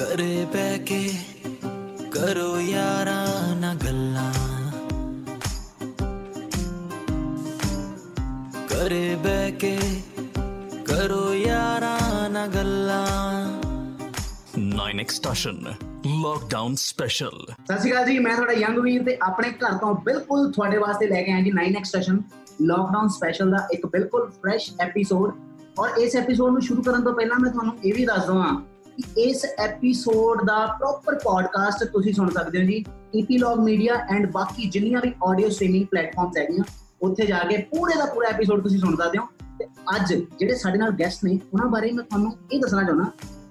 ਘਰੇ ਬਹਿ ਕੇ ਕਰੋ ਯਾਰਾਂ ਨਾ ਗੱਲਾਂ। ਘਰੇ ਬਹਿ ਕੇ ਕਰੋ ਯਾਰਾਂ ਨਾ ਗੱਲਾਂ। 9 ਐਕਸਟੈਸ਼ਨ ਲੋਕਡਾਊਨ ਸਪੈਸ਼ਲ ਸਤਿ ਸ਼੍ਰੀ ਅਕਾਲ ਜੀ ਮੈਂ ਤੁਹਾਡਾ ਯੰਗ ਵੀਰ ਤੇ ਆਪਣੇ ਘਰ ਤੋਂ ਬਿਲਕੁਲ ਤੁਹਾਡੇ ਵਾਸਤੇ ਲੈ ਕੇ ਆਇਆ ਜੀ 9 ਸੈਸ਼ਨ ਲਾਕਡਾਊਨ ਸਪੈਸ਼ਲ ਦਾ ਇੱਕ ਬਿਲਕੁਲ ਫਰੈਸ਼ ਐਪੀਸੋਡ ਔਰ ਇਸ ਐਪੀਸੋਡ ਨੂੰ ਸ਼ੁਰੂ ਕਰਨ ਤੋਂ ਪਹਿਲਾਂ ਮੈਂ ਤੁਹਾਨੂੰ ਇਹ ਵੀ ਦੱਸ ਦਵਾਂ ਕਿ ਇਸ ਐਪੀਸੋਡ ਦਾ ਪ੍ਰੋਪਰ ਪੋਡਕਾਸਟ ਤੁਸੀਂ ਸੁਣ ਸਕਦੇ ਹੋ ਜੀ ਈਪੀਲੌਗ ਮੀਡੀਆ ਐਂਡ ਬਾਕੀ ਜਿੰਨੀਆਂ ਵੀ ਆਡੀਓ ਸਟ੍ਰੀਮਿੰਗ ਪਲੇਟਫਾਰਮਸ ਹੈਗੀਆਂ, ਉੱਥੇ ਜਾ ਕੇ ਪੂਰੇ ਦਾ ਪੂਰਾ ਐਪੀਸੋਡ ਤੁਸੀਂ ਸੁਣ ਸਕਦੇ ਹੋ। ਤੇ ਅੱਜ ਜਿਹੜੇ ਸਾਡੇ ਨਾਲ ਗੈਸਟ ਨੇ, ਉਹਨਾਂ ਬਾਰੇ ਮੈਂ ਤੁਹਾਨੂੰ ਇਹ ਦੱਸਣਾ ਚਾਹੁੰਦਾ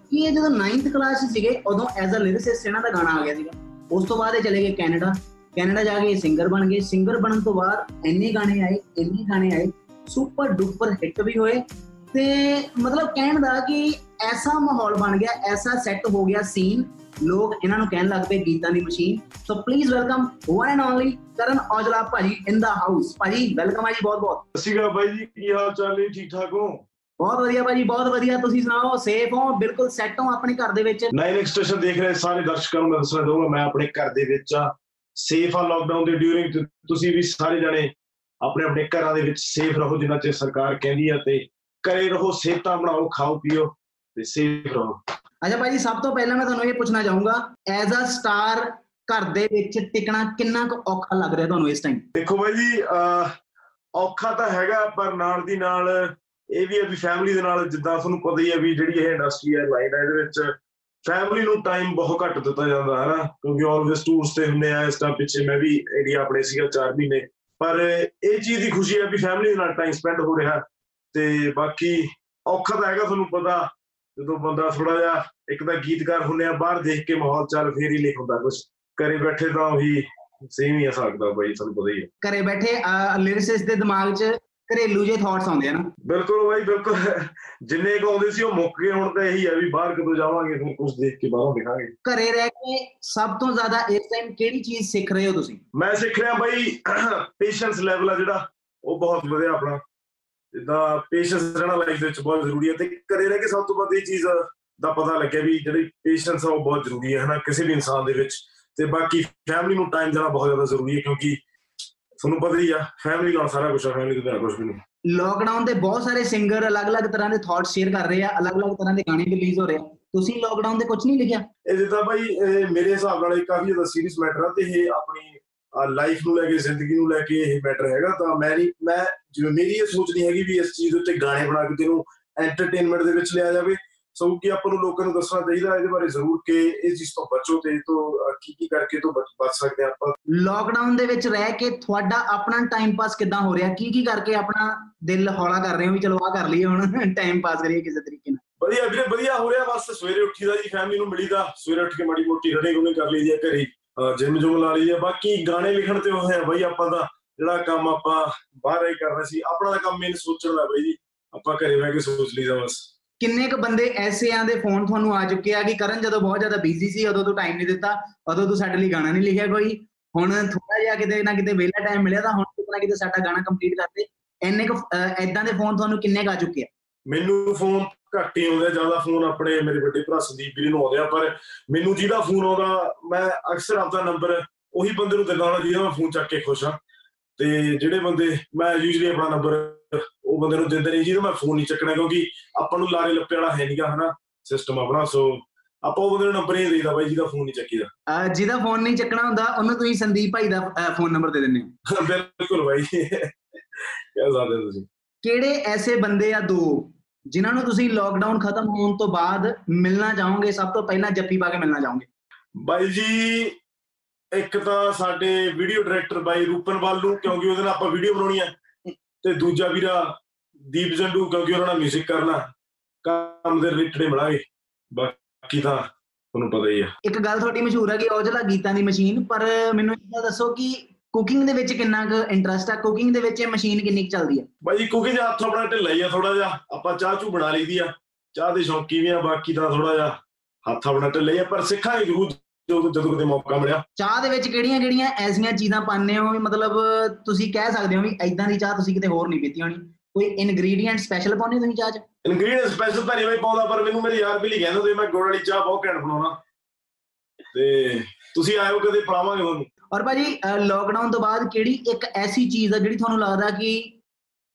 ਕਿ ਇਹ ਜਦੋਂ 9th ਕਲਾਸ 'ਚ ਸੀਗੇ, ਉਦੋਂ ਐਜ਼ ਅ ਲਿਰਿਸਿਸਟ ਇਹਨਾਂ ਦਾ ਗਾਣਾ ਆ ਗਿਆ ਸੀਗਾ। ਉਸ ਤੋਂ ਬਾਅਦ ਇਹ ਚਲੇ ਗਏ ਕੈਨੇਡਾ। ਕੈਨੇਡਾ ਜਾ ਕੇ ਸਿੰਗਰ ਬਣ ਗਏ। ਸਿੰਗਰ ਬਣਨ ਤੋਂ ਬਾਅਦ ਇੰਨੇ ਗਾਣੇ ਆਏ, ਇੰਨੇ ਗਾਣੇ ਆਏ ਸੁਪਰ ਡੁਪਰ ਹਿੱਟ ਵੀ ਹੋਏ। ਤੇ ਮਤਲਬ ਕਹਿਣ ਦਾ ਕਿ ਐਸਾ ਮਾਹੌਲ ਬਣ ਗਿਆ ਐਸਾ ਸੈੱਟ ਹੋ ਗਿਆ ਸੀਨ ਲੋਕ ਇਹਨਾਂ ਨੂੰ ਕਹਿਣ ਲੱਗ ਪਏ ਗੀਤਾਂ ਦੀ machine so please welcome one and only Karan Aujla ਭਾਜੀ ਇਨ ਦਾ ਹਾਊਸ ਭਾਜੀ ਵੈਲਕਮ ਆ ਜੀ ਬਹੁਤ ਬਹੁਤ ਅਕਾਲ ਬਾਈ ਜੀ ਕੀ ਹਾਲ ਚਾਲ ਹੈ ਠੀਕ ਠਾਕ ਹੋ? ਬਹੁਤ ਵਧੀਆ ਭਾਜੀ ਬਹੁਤ ਵਧੀਆ। ਤੁਸੀਂ ਸੁਣਾਓ ਸੇਫ ਹੋ? ਬਿਲਕੁਲ ਸੈੱਟ ਹੋ ਆਪਣੇ ਘਰ ਦੇ ਵਿੱਚ? ਨਾਈਨ ਐਕਸਟੇਸ਼ਨ ਦੇਖ ਰਹੇ ਸਾਰੇ ਦਰਸ਼ਕਾਂ ਨੂੰ ਮੈਂ ਦੱਸਣਾ ਚਾਹੂੰਗਾ ਮੈਂ ਆਪਣੇ ਘਰ ਦੇ ਵਿੱਚ ਆ। ਸੇਫ ਆ ਲਾਕਡਾਊਨ ਦੇ ਡਿਊਰਿੰਗ ਤੁਸੀਂ ਵੀ ਸਾਰੇ ਜਣੇ ਆਪਣੇ ਆਪਣੇ ਘਰਾਂ ਦੇ ਵਿੱਚ ਸੇਫ ਰਹੋ ਜਿੰਨਾ ਚਿਰ ਸਰਕਾਰ ਕਹਿੰਦੀ ਆ ਤੇ ਘਰੇ ਰਹੋ ਸਿਹਤਾਂ ਬਣਾਓ ਖਾਓ ਪੀਓ ਤੇ ਸੇਫ ਰਹੋ। ਅੱਛਾ ਭਾਜੀ ਸਭ ਤੋਂ ਪਹਿਲਾਂ ਮੈਂ ਤੁਹਾਨੂੰ ਇਹ ਪੁੱਛਣਾ ਚਾਹੂੰਗਾ ਐਜ਼ ਅ ਸਟਾਰ ਘਰ ਦੇ ਵਿੱਚ ਟਿਕਣਾ ਕਿੰਨਾ ਕੁ ਔਖਾ ਲੱਗ ਰਿਹਾ ਤੁਹਾਨੂੰ ਇਸ ਟਾਈਮ ਦੇਖੋ ਬਾਈ ਜੀ ਔਖਾ ਤਾਂ ਹੈਗਾ ਪਰ ਨਾਲ ਦੀ ਨਾਲ ਇਹ ਵੀ ਹੈ ਵੀ ਫੈਮਿਲੀ ਦੇ ਨਾਲ ਜਿੱਦਾਂ ਤੁਹਾਨੂੰ ਪਤਾ ਹੀ ਹੈ ਵੀ ਜਿਹੜੀ ਇਹ ਇੰਡਸਟਰੀ ਹੈ ਲਾਈਨ ਹੈ ਇਹਦੇ ਵਿੱਚ ਫੈਮਿਲੀ ਨੂੰ ਟਾਈਮ ਬਹੁਤ ਘੱਟ ਦਿੱਤਾ ਜਾਂਦਾ ਹੈ ਨਾ ਕਿਉਂਕਿ ਆਲਵੇਸ ਟੂਰਸ ਤੇ ਹੁੰਦੇ ਆ ਇਸ ਟਾਈਮ ਪਿੱਛੇ ਮੈਂ ਵੀ ਇੰਡੀਆ ਆਪਣੇ ਸੀਗਾ 4 ਮਹੀਨੇ। ਪਰ ਇਹ ਚੀਜ਼ ਦੀ ਖੁਸ਼ੀ ਹੈ ਵੀ ਫੈਮਿਲੀ ਦੇ ਨਾਲ ਟਾਈਮ ਸਪੈਂਡ ਹੋ ਰਿਹਾ। ਤੇ ਬਾਕੀ ਔਖਾ ਤਾਂ ਹੈਗਾ ਤੁਹਾਨੂੰ ਪਤਾ ਜਦੋਂ ਬੰਦਾ ਥੋੜਾ ਜਿਹਾ ਇੱਕ ਤਾਂ ਗੀਤਕਾਰ ਹੁੰਨੇ ਆ ਬਾਹਰ ਦੇਖ ਕੇ ਮਾਹੌਲ ਚੱਲ ਫੇਰ ਹੀ ਲਿਖ ਹੁੰਦਾ ਕੁਝ ਘਰੇ ਬੈਠੇ ਤਾਂ ਉਹੀ ਸੇਮ ਹੀ ਆ ਸਕਦਾ ਬਾਈ ਤੁਹਾਨੂੰ ਪਤਾ ਹੀ ਹੈ ਘਰੇ ਬੈਠੇ ਲਿਰਿਸਿਸਟ ਦੇ ਦਿਮਾਗ 'ਚ ਘਰੇਲੂ ਜੇ ਥਾਟਸ ਆਉਂਦੇ ਆ ਨਾ। ਬਿਲਕੁਲ ਬਾਈ ਬਿਲਕੁਲ। ਜਿੰਨੇ ਕੁ ਆਉਂਦੇ ਸੀ ਉਹ ਮੁੱਕ ਗਏ ਹੁਣ ਤਾਂ ਇਹੀ ਹੈ ਵੀ ਬਾਹਰ ਕਦੋਂ ਜਾਵਾਂਗੇ ਫਿਰ ਕੁਝ ਦੇਖ ਕੇ ਬਾਹਰੋਂ ਦਿਖਾਂਗੇ। ਘਰੇ ਰਹਿ ਕੇ ਸਭ ਤੋਂ ਜ਼ਿਆਦਾ ਇਸ ਟਾਈਮ ਕਿਹੜੀ ਚੀਜ਼ ਸਿੱਖ ਰਹੇ ਹੋ ਤੁਸੀਂ? ਮੈਂ ਸਿੱਖ ਰਿਹਾ ਬਾਈ ਪੇਸ਼ੈਂਸ ਲੈਵਲ ਆ ਜਿਹੜਾ ਉਹ ਬਹੁਤ ਵਧਿਆ ਆਪਣਾ। ਜਿੱਦਾਂ ਪੇਸ਼ੈਂਸ ਰਹਿਣਾ ਲਾਈਫ ਦੇ ਵਿੱਚ ਬਹੁਤ ਜ਼ਰੂਰੀ ਹੈ ਤੇ ਘਰੇ ਰਹਿ ਕੇ ਸਭ ਤੋਂ ਵੱਧ ਇਹ ਚੀਜ਼ ਦਾ ਪਤਾ ਲੱਗਿਆ ਵੀ ਜਿਹੜੀ ਪੇਸ਼ੈਂਸ ਆ ਉਹ ਬਹੁਤ ਜ਼ਰੂਰੀ ਹੈ ਹਨਾ ਕਿਸੇ ਵੀ ਇਨਸਾਨ ਦੇ ਵਿੱਚ। ਤੇ ਬਾਕੀ ਫੈਮਿਲੀ ਨੂੰ ਟਾਈਮ ਦੇਣਾ ਬਹੁਤ ਜ਼ਿਆਦਾ ਜ਼ਰੂਰੀ ਹੈ ਕਿਉਂਕਿ ਤੁਹਾਨੂੰ ਪਤਾ ਹੀ ਆ ਫੈਮਿਲੀ ਨਾਲ ਸਾਰਾ ਕੁਝ ਆ ਫੈਮਿਲੀ ਤੋਂ ਬਿਨਾਂ ਕੁਝ ਵੀ ਨਹੀਂ। ਲਾਕਡਾਊਨ ਦੇ ਬਹੁਤ ਸਾਰੇ ਸਿੰਗਰ ਅਲੱਗ-ਅਲੱਗ ਤਰ੍ਹਾਂ ਦੇ ਥਾਟਸ ਸ਼ੇਅਰ ਕਰ ਰਹੇ ਆ ਅਲੱਗ-ਅਲੱਗ ਤਰ੍ਹਾਂ ਦੇ ਗਾਣੇ ਰਿਲੀਜ਼ ਹੋ ਰਹੇ ਆ। ਤੁਸੀਂ ਲਾਕਡਾਊਨ ਤੇ ਕੁਝ ਨਹੀਂ ਲਿਖਿਆ? ਇਹ ਜਿੱਦਾਂ ਇਹ ਮੇਰੇ ਹਿਸਾਬ ਨਾਲ ਇਹ ਕਾਫੀ ਜ਼ਿਆਦਾ ਸੀਰੀਅਸ ਮੈਟਰ ਆ ਤੇ ਇਹ ਆਪਣੀ ਲਾਈਫ ਨੂੰ ਲੈ ਕੇ ਜ਼ਿੰਦਗੀ ਨੂੰ ਲੈ ਕੇ ਇਹ ਮੈਟਰ ਹੈਗਾ ਤਾਂ ਮੈਂ ਨਹੀਂ ਮੈਂ ਜਿਵੇਂ ਮੇਰੀ ਇਹ ਸੋਚ ਨਹੀਂ ਹੈਗੀ ਵੀ ਇਸ ਚੀਜ਼ ਉੱਤੇ ਗਾਣੇ ਬਣਾ ਕੇ ਤੈਨੂੰ ਐਂਟਰਟੇਨਮੈਂਟ ਦੇ ਵਿੱਚ ਲਿਆ ਜਾਵੇ। ਸੋ ਕਿ ਆਪਾਂ ਨੂੰ ਲੋਕਾਂ ਨੂੰ ਦੱਸਣਾ ਚਾਹੀਦਾ ਇਹਦੇ ਬਾਰੇ ਜ਼ਰੂਰ ਕਿ ਇਸ ਚੀਜ਼ ਤੋਂ ਬਚੋ ਤੇ ਇਹ ਤੋਂ ਕੀ ਕੀ ਕਰਕੇ ਤੋਂ ਬਚ ਸਕਦੇ ਆਪਾਂ। ਲਾਕਡਾਊਨ ਦੇ ਵਿੱਚ ਰਹਿ ਕੇ ਤੁਹਾਡਾ ਆਪਣਾ ਟਾਈਮ ਪਾਸ ਕਿੱਦਾਂ ਹੋ ਰਿਹਾ? ਕੀ ਕੀ ਕਰਕੇ ਆਪਣਾ ਦਿਲ ਹੌਲਾ ਕਰ ਰਹੇ ਹੋ ਵੀ ਚਲੋ ਆ ਕਰ ਲਈਏ ਹੁਣ ਟਾਈਮ ਪਾਸ ਕਰੀਏ ਕਿਸੇ ਤਰੀਕੇ ਨਾਲ? ਵਧੀਆ ਵੀਰੇ ਵਧੀਆ ਹੋ ਰਿਹਾ ਬਸ ਸਵੇਰੇ ਉੱਠੀਦਾ ਜੀ ਫੈਮਿਲੀ ਨੂੰ ਮਿਲੀਦਾ ਸਵੇਰੇ ਉੱਠ ਕੇ ਮਾੜੀ ਮੋਟੀ ਰਨਿੰਗ ਉਹਨੇ ਕਰ ਲਈਦੀ ਹੈ ਘਰੇ। ਜਿਮ ਜੁਮ ਲਾ ਲਈਦੀ ਹੈ ਬਾਕੀ ਗਾਣੇ ਲਿਖਣ ਤੇ ਉਹ ਹੈ ਬਈ ਆਪਾਂ ਦਾ ਜਿਹੜਾ ਕੰਮ ਆਪਾਂ ਬਾਹਰ ਹੀ ਕਰਨਾ ਸੀ ਆਪਣਾ ਦਾ ਕੰਮ ਮੇਨ ਸੋਚਣ ਦਾ ਬਈ ਜੀ। ਆਪਾਂ ਘਰੇ ਬਹਿ ਕੇ ਸੋਚ ਲਈਦਾ ਬਸ। ਕਿੰਨੇ ਕ ਬੰਦੇ ਐਸੇ ਆਂ ਦੇ ਫੋਨ ਤੁਹਾਨੂੰ ਆ ਚੁੱਕੇ ਆ ਕਿ ਕਰਨ ਜਦੋਂ ਬਹੁਤ ਜ਼ਿਆਦਾ ਬਿਜ਼ੀ ਸੀ ਉਦੋਂ ਤੂੰ ਟਾਈਮ ਨਹੀਂ ਦਿੱਤਾ ਉਦੋਂ ਤੂੰ ਸਾਡੇ ਲਈ ਗਾਣਾ ਨਹੀਂ ਲਿਖਿਆ ਕੋਈ। ਹੁਣ ਥੋੜਾ ਜਿਹਾ ਕਿਤੇ ਨਾ ਕਿਤੇ ਵਿਹਲਾ ਟਾਈਮ ਮਿਲਿਆ ਤਾਂ ਹੁਣ ਕਿਤੇ ਨਾ ਕਿਤੇ ਸਾਡਾ ਗਾਣਾ ਕੰਪਲੀਟ ਕਰਦੇ। ਇੰਨੇ ਕ ਐਦਾਂ ਦੇ ਫੋਨ ਤੁਹਾਨੂੰ ਕਿੰਨੇ ਕ ਆ ਚੁੱਕੇ ਆ? ਮੈਨੂੰ ਫੋਨ ਘੱਟ ਹੀ ਆਉਂਦੇ ਜ਼ਿਆਦਾ ਫੋਨ ਆਪਣੇ ਮੇਰੇ ਵੱਡੇ ਭਰਾ ਸੰਦੀਪ ਵੀਰੇ ਨੂੰ ਆਉਂਦੇ ਆ ਪਰ ਮੈਨੂੰ ਜਿਹਦਾ ਫੋਨ ਆਉਂਦਾ ਮੈਂ ਅਕਸਰ ਆਪਦਾ ਨੰਬਰ ਉਹੀ ਬੰਦੇ ਨੂੰ ਦਿੰਦਾ ਹਾਂ ਜਿਹਦਾ ਮੈਂ ਫੋਨ ਚੱਕ ਕੇ ਖੁਸ਼ ਹਾਂ। ਤੇ ਜਿਹੜੇ ਬੰਦੇ ਮੈਂ ਯੂਜੂਲੀ ਆਪਣਾ ਨੰਬਰ ਉਹ ਬੰਦੇ ਨੂੰ ਦਿੰਦੇ ਨਹੀਂ ਜਿਹਦਾ ਮੈਂ ਫੋਨ ਨਹੀਂ ਚੱਕਣਾ ਕਿਉਂਕਿ ਆਪਾਂ ਨੂੰ ਲਾਰੇ ਲੱਪੇ ਵਾਲਾ ਹੈ ਨਹੀਂਗਾ ਹਨਾ? ਸਿਸਟਮ ਆਪਣਾ ਸੋ ਆਪਾਂ ਉਹ ਬੰਦੇ ਨੂੰ ਨੰਬਰ ਹੀ ਦੇਈਦਾ ਬਾਈ ਜਿਹਦਾ ਫੋਨ ਨਹੀਂ ਚੱਕੀਦਾ। ਜਿਹਦਾ ਫੋਨ ਨਹੀਂ ਚੱਕਣਾ ਹੁੰਦਾ ਉਹਨੂੰ ਤੁਸੀਂ ਸੰਦੀਪ ਭਾਈ ਦਾ ਫੋਨ ਨੰਬਰ ਦੇ ਦਿੰਦੇ ਹੋ। ਬਿਲਕੁਲ ਬਾਈ। ਕਿਆ ਸਕਦੇ ਤੁਸੀਂ। ਕਿਹੜੇ ਐਸੇ ਬੰਦੇ ਆ ਦੋ? ਜਿਨ੍ਹਾਂ ਨੂੰ ਤੁਸੀਂ ਲਾਕਡਾਊਨ ਖਤਮ ਹੋਣ ਤੋਂ ਬਾਅਦ ਮਿਲਣਾ ਚਾਹੋਗੇ ਸਭ ਤੋਂ ਪਹਿਲਾਂ ਜੱਫੀ ਪਾ ਕੇ ਮਿਲਣਾ ਚਾਹੋਗੇ? ਬਾਈ ਜੀ ਇੱਕ ਤਾਂ ਸਾਡੇ ਵੀਡੀਓ ਡਾਇਰੈਕਟਰ ਬਾਈ ਰੂਪਨਵਾਲ ਨੂੰ ਕਿਉਂਕਿ ਉਹਦੇ ਨਾਲ ਆਪਾਂ ਵੀਡੀਓ ਬਣਾਉਣੀ ਆ। ਤੇ ਦੂਜਾ ਵੀਰਾ ਦੀਪ ਜੰਡੂ ਕਿਉਂਕਿ ਉਹਨਾਂ ਨਾਲ 뮤직 ਕਰਨਾ ਕੰਮ ਦੇ ਰਿਲੇਟਡ ਬਣਾਏ। ਬਾਕੀ ਤਾਂ ਤੁਹਾਨੂੰ ਪਤਾ ਹੀ ਆ। ਇੱਕ ਗੱਲ ਤੁਹਾਡੀ ਮਸ਼ਹੂਰ ਹੈ ਕਿ ਔਜਲਾ ਗੀਤਾਂ ਦੀ ਮਸ਼ੀਨ ਪਰ ਮੈਨੂੰ ਇਹ ਦੱਸੋ ਕਿ ਕੁਕਿੰਗ ਦੇ ਵਿੱਚ ਕਿੰਨਾ ਕੁ ਇੰਟਰਸਟ ਆ? ਕੁਕਿੰਗ ਦੇ ਵਿੱਚ ਇਹ ਮਸ਼ੀਨ ਕਿੰਨੀ ਕੁ ਚੱਲਦੀ ਆ? ਬਾਈ ਕੁਕਿੰਗ ਹੱਥ ਆਪਣਾ ਢਿੱਲਾ ਹੀ ਆ ਥੋੜਾ ਜਿਹਾ। ਆਪਾਂ ਚਾਹ ਚੂ ਬਣਾ ਲਈਦੀ ਆ। ਚਾਹ ਦੇ ਸ਼ੌਂਕੀ ਵੀ ਆ? ਬਾਕੀ ਤਾਂ ਥੋੜਾ ਜਿਹਾ ਹੱਥ ਆਪਣਾ ਢਿੱਲਾ ਹੀ ਆ। ਪਰ ਸਿੱਖਾਂਗੇ ਜ਼ਰੂਰ ਜਦੋਂ ਜਦੋਂ ਕਿਤੇ ਮੌਕਾ ਮਿਲਿਆ। ਚਾਹ ਦੇ ਵਿੱਚ ਕਿਹੜੀਆਂ ਕਿਹੜੀਆਂ ਐਸੀਆਂ ਚੀਜ਼ਾਂ ਪਾਉਂਦੇ ਹੋ ਵੀ ਮਤਲਬ ਤੁਸੀਂ ਕਹਿ ਸਕਦੇ ਹੋ ਵੀ ਐਦਾਂ ਦੀ ਚਾਹ ਤੁਸੀਂ ਕਿਤੇ ਹੋਰ ਨਹੀਂ ਪੀਤੀ ਹੋਣੀ? ਕੋਈ ਇਨਗਰੀਡੀਐਂਟ ਸਪੈਸ਼ਲ ਪਾਉਂਦੇ ਤੁਸੀਂ ਚਾਹ 'ਚ? ਇਨਗਰੀਡੀਅੰਟ ਸਪੈਸ਼ਲ ਤਾਂ ਨਹੀਂ ਮੈਂ ਪਾਉਂਦਾ ਪਰ ਮੈਨੂੰ ਮੇਰੇ ਯਾਰ ਵੀ ਕਹਿੰਦੇ ਹੁੰਦੇ ਮੈਂ ਗੁੜ ਵਾਲੀ ਚਾਹ ਬਹੁਤ ਘੈਂਟ ਬਣਾਉਣਾ ਤੇ ਤੁਸੀਂ ਆਇਓ ਕਦੇ ਪਿਲਾਵਾਂਗੇ ਤੁਹਾਨੂੰ। ਔਰ ਭਾਜੀ ਲੋਕਡਾਊਨ ਤੋਂ ਬਾਅਦ ਕਿਹੜੀ ਇੱਕ ਐਸੀ ਚੀਜ਼ ਆ ਜਿਹੜੀ ਤੁਹਾਨੂੰ ਲੱਗਦਾ ਕਿ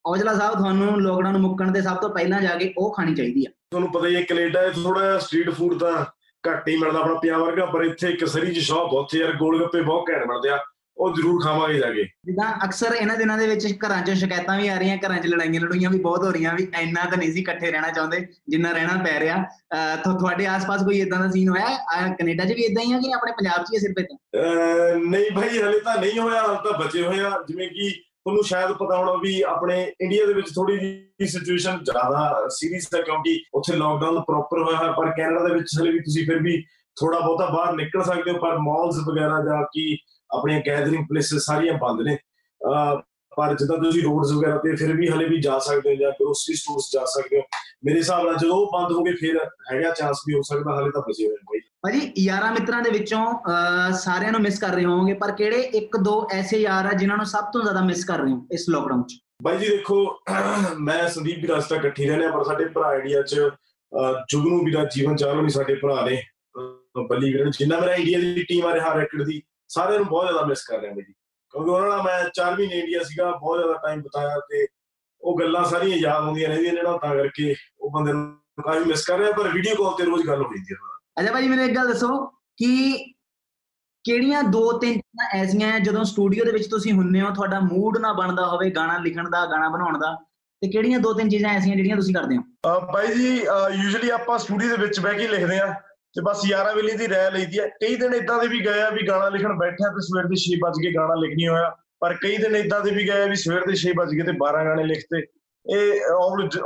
ਔਜਲਾ ਸਾਹਿਬ ਤੁਹਾਨੂੰ ਲੋਕਡਾਊਨ ਮੁੱਕਣ ਦੇ ਸਭ ਤੋਂ ਪਹਿਲਾਂ ਜਾ ਕੇ ਉਹ ਖਾਣੀ ਚਾਹੀਦੀ ਆ? ਤੁਹਾਨੂੰ ਪਤਾ ਹੀ ਹੈ ਕੈਨੇਡਾ 'ਚ ਥੋੜਾ ਸਟਰੀਟ ਫੂਡ ਤਾਂ ਘੱਟ ਹੀ ਮਿਲਦਾ ਆਪਣਾ ਪੰਜਾਬ ਵਰਗਾ, ਪਰ ਇੱਥੇ ਇੱਕ ਸਰੀ ਚ ਸ਼ਾਪ ਉੱਥੇ ਯਾਰ ਗੋਲ ਗੱਪੇ ਬਹੁਤ ਘੈਂਟ ਬਣਦੇ ਆ। ਉਹ ਜ਼ਰੂਰ ਖਾਵਾਂਗੇ ਜਾ ਕੇ। ਜਿੱਦਾਂ ਅਕਸਰ ਇਹਨਾਂ ਦਿਨਾਂ ਦੇ ਵਿੱਚ ਘਰਾਂ 'ਚ ਸ਼ਿਕਾਇਤਾਂ ਵੀ ਆ ਰਹੀਆਂ ਘਰਾਂ 'ਚ ਲੜਾਈਆਂ ਲੜੂਈਆਂ ਵੀ ਬਹੁਤ ਹੋ ਰਹੀਆਂ ਵੀ ਇੰਨਾ ਤਾਂ ਨਹੀਂ ਸੀ ਇਕੱਠੇ ਰਹਿਣਾ ਚਾਹੁੰਦੇ ਜਿੰਨਾ ਰਹਿਣਾ ਪੈ ਰਿਹਾ। ਤੁਹਾਡੇ ਆਸ-ਪਾਸ ਕੋਈ ਇਦਾਂ ਦਾ ਸੀਨ ਹੋਇਆ? ਕੈਨੇਡਾ 'ਚ ਵੀ ਇਦਾਂ ਹੀ ਆ ਕਿ ਆਪਣੇ ਪੰਜਾਬ 'ਚ ਹੀ ਸਿਰਫ ਇਦਾਂ ਅਹ ਨਹੀਂ ਭਾਈ ਹਲੇ ਤਾਂ ਨਹੀਂ ਹੋਇਆ ਹਲੇ ਤਾਂ ਬਚੇ ਹੋਏ ਆ। ਜਿਵੇਂ ਕਿ ਤੁਹਾਨੂੰ ਸ਼ਾਇਦ ਪਤਾ ਹੋਣਾ ਵੀ ਆਪਣੇ ਇੰਡੀਆ ਦੇ ਵਿੱਚ ਥੋੜੀ ਜਿਹੀ ਸਿਚੁਏਸ਼ਨ ਜ਼ਿਆਦਾ ਸੀਰੀਅਸ ਹੈ ਕਿਉਂਕਿ ਉੱਥੇ ਲਾਕਡਾਊਨ ਪ੍ਰੋਪਰ ਹੋਇਆ ਹੈ ਪਰ ਕੈਨੇਡਾ ਦੇ ਵਿੱਚ ਹਲੇ ਵੀ ਤੁਸੀਂ ਫਿਰ ਵੀ ਥੋੜਾ ਬਹੁਤਾ ਬਾਹਰ ਨਿਕਲ ਸਕਦੇ ਹੋ ਪਰ ਮਾਲਸ ਵਗੈਰਾ ਜਾਂ ਕਿ ਆਪਣੀਆਂ ਗੈਦਰਿੰਗ ਪਲੇਸਸ ਸਾਰੀਆਂ ਬੰਦ ਨੇ। ਪਰ ਜਿੱਦਾਂ ਤੁਸੀਂ ਰੋਡਸ ਵਗੈਰਾ ਤੇ ਫਿਰ ਵੀ ਹਲੇ ਵੀ ਜਾ ਸਕਦੇ ਹੋ ਜਾਂ ਗਰੋਸਰੀ ਸਟੋਰਸ ਜਾ ਸਕਦੇ ਹੋ ਮੇਰੇ ਹਿਸਾਬ ਨਾਲ ਜਦੋਂ ਉਹ ਬੰਦ ਹੋ ਗਏ ਫਿਰ ਹੈਗਾ ਚਾਂਸ ਵੀ ਹੋ ਸਕਦਾ ਹਲੇ ਤਾਂ ਬਚੇ ਹੋਏ ਭਾਈ ਭਾਜੀ ਯਾਰਾਂ ਮਿੱਤਰਾਂ ਦੇ ਵਿੱਚੋਂ ਸਾਰਿਆਂ ਨੂੰ ਮਿਸ ਕਰ ਰਹੇ ਹੋਵੋਗੇ ਪਰ ਕਿਹੜੇ ਇੱਕ ਦੋ ਐਸੇ ਯਾਰ ਆ ਜਿਨ੍ਹਾਂ ਨੂੰ ਸਭ ਤੋਂ ਜ਼ਿਆਦਾ ਮਿਸ ਕਰ ਰਹੇ ਹੋ ਇਸ ਲੋਕਡਾਊਨ 'ਚ? ਬਾਈ ਜੀ ਦੇਖੋ ਮੈਂ ਸੰਦੀਪ ਵੀ ਰਸਤਾ ਇਕੱਠੀ ਰਹਿੰਦੇ ਹਾਂ ਪਰ ਸਾਡੇ ਭਰਾ ਇੰਡੀਆ 'ਚ ਜੁਗਨੂ ਵੀਰਾ ਜੀਵਨ ਚਾਲੂ ਵੀ ਸਾਡੇ ਭਰਾ ਨੇ। ਬੱਲੀ ਵੀਰਨ ਜਿੰਨਾ ਮੇਰਾ ਇੰਡੀਆ ਦੀ ਟੀਮ ਆ ਰਿਹਾ ਰੈਕਡ ਦੀ ਸਾਰਿਆਂ ਨੂੰ ਬਹੁਤ ਜ਼ਿਆਦਾ ਮਿਸ ਕਰ ਰਿਹਾ ਬਾਈ ਜੀ। ਕਿਉਂਕਿ ਉਹਨਾਂ ਨਾਲ ਮੈਂ 4 ਮਹੀਨੇ ਇੰਡੀਆ ਸੀਗਾ ਬਹੁਤ ਜ਼ਿਆਦਾ ਟਾਈਮ ਬਿਤਾਇਆ ਤੇ ਉਹ ਗੱਲਾਂ ਸਾਰੀਆਂ ਯਾਦ ਆਉਂਦੀਆਂ ਰਹਿੰਦੀਆਂ ਨੇ ਨਾ ਤਾਂ ਕਰਕੇ ਉਹ ਬੰਦੇ ਨੂੰ ਕਾਫੀ ਮਿਸ ਕਰ ਰਿਹਾ ਪਰ ਵੀਡੀਓ ਕਾਲ ਤੇ ਰੋਜ਼ ਗੱਲ ਹੋ ਰਹੀ ਹੈ। ਅੱਛਾ ਭਾਜੀ ਮੈਨੂੰ ਇੱਕ ਗੱਲ ਦੱਸੋ ਕਿ ਕਿਹੜੀਆਂ ਦੋ ਤਿੰਨ ਚੀਜ਼ਾਂ ਐਸੀਆਂ ਆ ਜਦੋਂ ਸਟੂਡੀਓ ਦੇ ਵਿੱਚ ਤੁਸੀਂ ਹੁੰਨੇ ਹੋ ਤੁਹਾਡਾ ਮੂਡ ਨਾ ਬਣਦਾ ਹੋਵੇ ਗਾਣਾ ਲਿਖਣ ਦਾ ਗਾਣਾ ਬਣਾਉਣ ਦਾ ਤੇ ਕਿਹੜੀਆਂ ਦੋ ਤਿੰਨ ਚੀਜ਼ਾਂ ਐਸੀਆਂ ਜਿਹੜੀਆਂ ਤੁਸੀਂ ਕਰਦੇ ਹੋ? ਬਾਈ ਜੀ ਯੂਜੂਲੀ ਆਪਾਂ ਸਟੂਡੀਓ ਦੇ ਵਿੱਚ ਬਹਿ ਕੇ ਲਿਖਦੇ ਆ ਤੇ ਬਸ ਯਾਰਾਂ ਵੇਲੇ ਦੀ ਰਹਿ ਲਈਦੀ ਹੈ। ਕਈ ਦਿਨ ਇਦਾਂ ਦੇ ਵੀ ਗਏ ਆ ਵੀ ਗਾਣਾ ਲਿਖਣ ਬੈਠਿਆ ਤੇ ਸਵੇਰ ਦੇ 6 ਵਜ ਕੇ ਗਾਣਾ ਲਿਖ ਨਹੀਂ ਹੋਇਆ। ਪਰ ਕਈ ਦਿਨ ਇਦਾਂ ਦੇ ਵੀ ਗਏ ਆ ਵੀ ਸਵੇਰ ਦੇ 6 ਵਜ ਕੇ ਤੇ 12 ਗਾਣੇ ਲਿਖਤੇ। ਇਹ